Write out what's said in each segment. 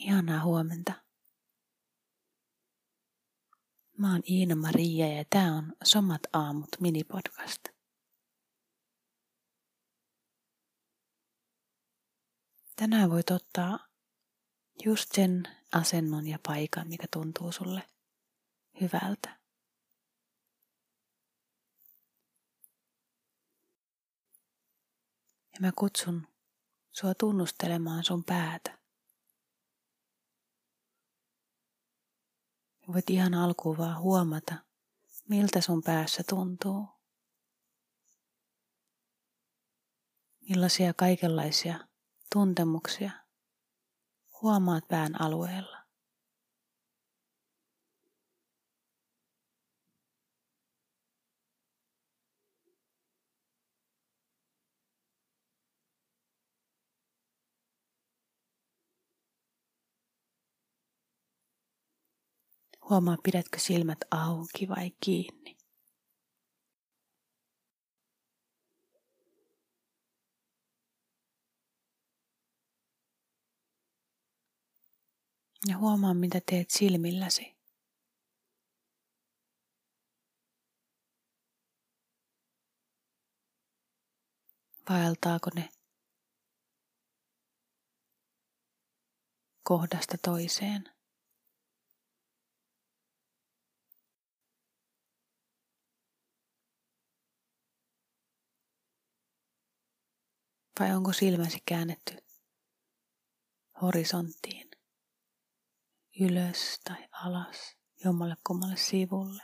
Ihanaa huomenta. Mä oon Iina Maria ja tää on Somat aamut minipodcast. Tänään voit ottaa just sen asennon ja paikan, mikä tuntuu sulle hyvältä. Ja mä kutsun sua tunnustelemaan sun päätä. Voit ihan alkuun vaan huomata, miltä sun päässä tuntuu. Millaisia kaikenlaisia tuntemuksia huomaat pään alueella. Huomaa, pidätkö silmät auki vai kiinni. Ja huomaa, mitä teet silmilläsi. Vaeltaako ne kohdasta toiseen? Vai onko silmäsi käännetty horisonttiin, ylös tai alas, jommalle kummalle sivulle?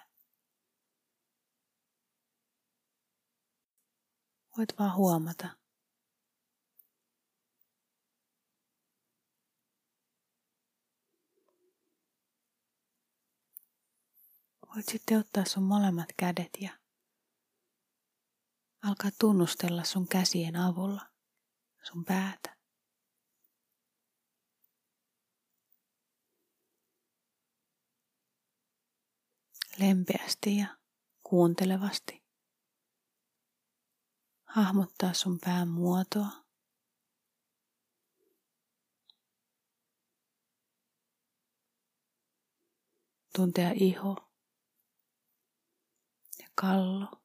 Voit vaan huomata. Voit sitten ottaa sun molemmat kädet ja alkaa tunnustella sun käsien avulla sun päätä. Lempeästi ja kuuntelevasti. Hahmottaa sun pään muotoa. Tuntea iho ja kallo.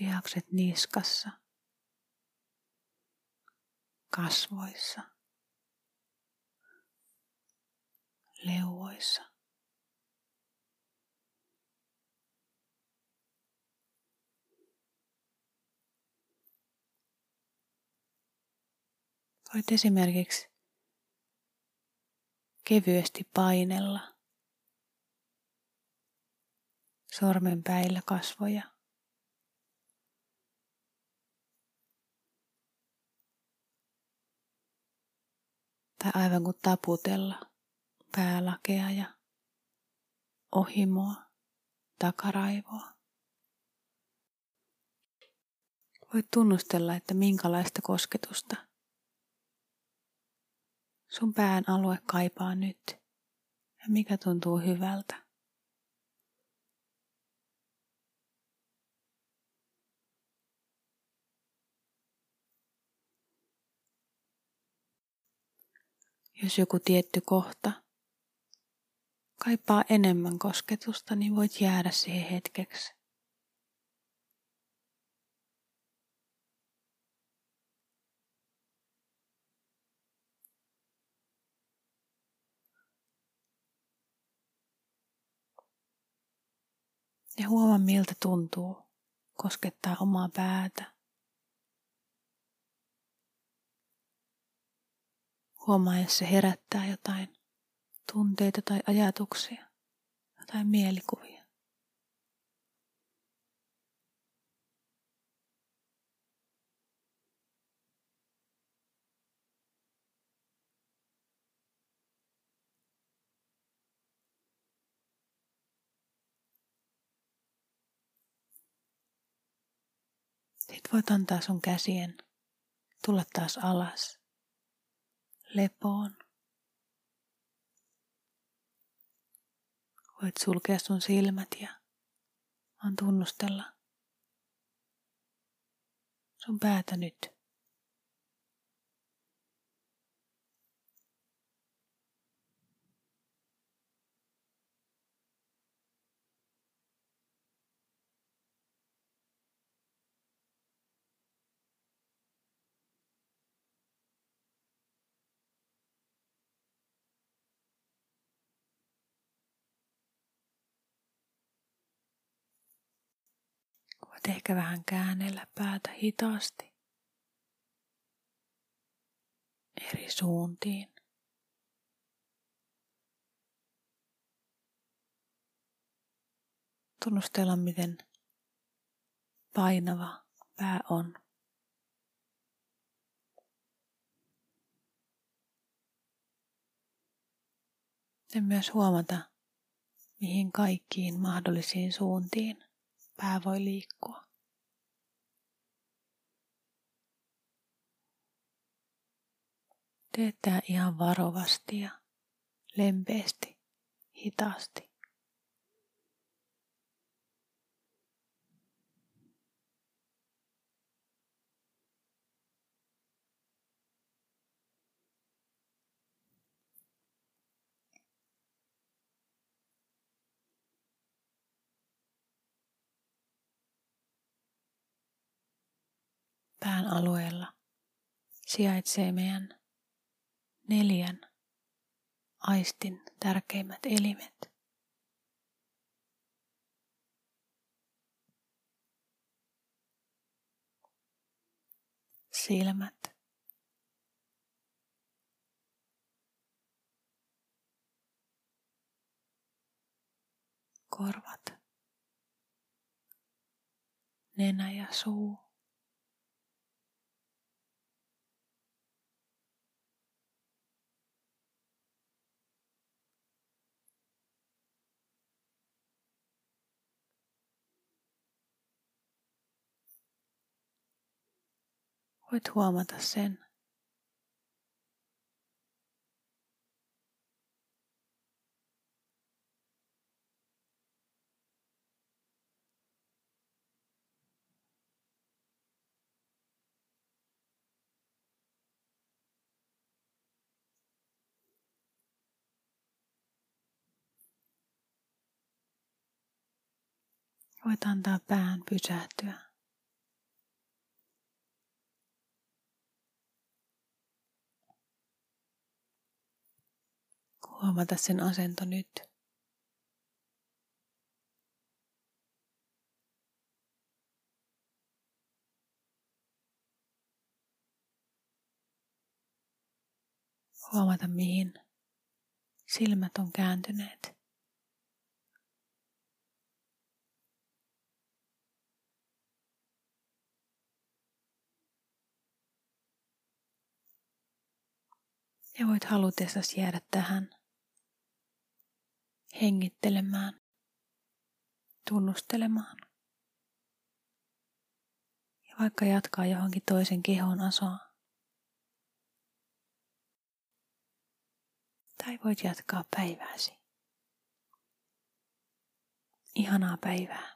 Lihakset niskassa, kasvoissa, leuoissa. Voit esimerkiksi kevyesti painella sormenpäillä kasvoja. Tai aivan kuin taputella päälakea ja ohimoa, takaraivoa. Voit tunnustella, että minkälaista kosketusta sun pään alue kaipaa nyt ja mikä tuntuu hyvältä. Jos joku tietty kohta kaipaa enemmän kosketusta, niin voit jäädä siihen hetkeksi. Ja huomaa miltä tuntuu koskettaa omaa päätä. Huomaa, jos se herättää jotain tunteita tai ajatuksia, jotain mielikuvia. Sitten voit antaa sun käsien tulla taas alas lepoon. Voit sulkea sun silmät ja vaan tunnustella sun päätä nyt. Voit ehkä vähän käännellä päätä hitaasti eri suuntiin. Tunnustella, miten painava pää on. Ja myös huomata, mihin kaikkiin mahdollisiin suuntiin pää voi liikkua. Teet tää ihan varovasti ja lempeästi, hitaasti. Pään alueella sijaitsee meidän neljän aistin tärkeimmät elimet. Silmät. Korvat. Nenä ja suu. Voit huomata sen. Voit antaa pään pysähtyä. Huomata sen asento nyt. Huomata mihin silmät on kääntyneet. Ja voit halutessasi jäädä tähän hengittelemään, tunnustelemaan. Ja vaikka jatkaa johonkin toisen kehon asoa. Tai voit jatkaa päivääsi. Ihanaa päivää.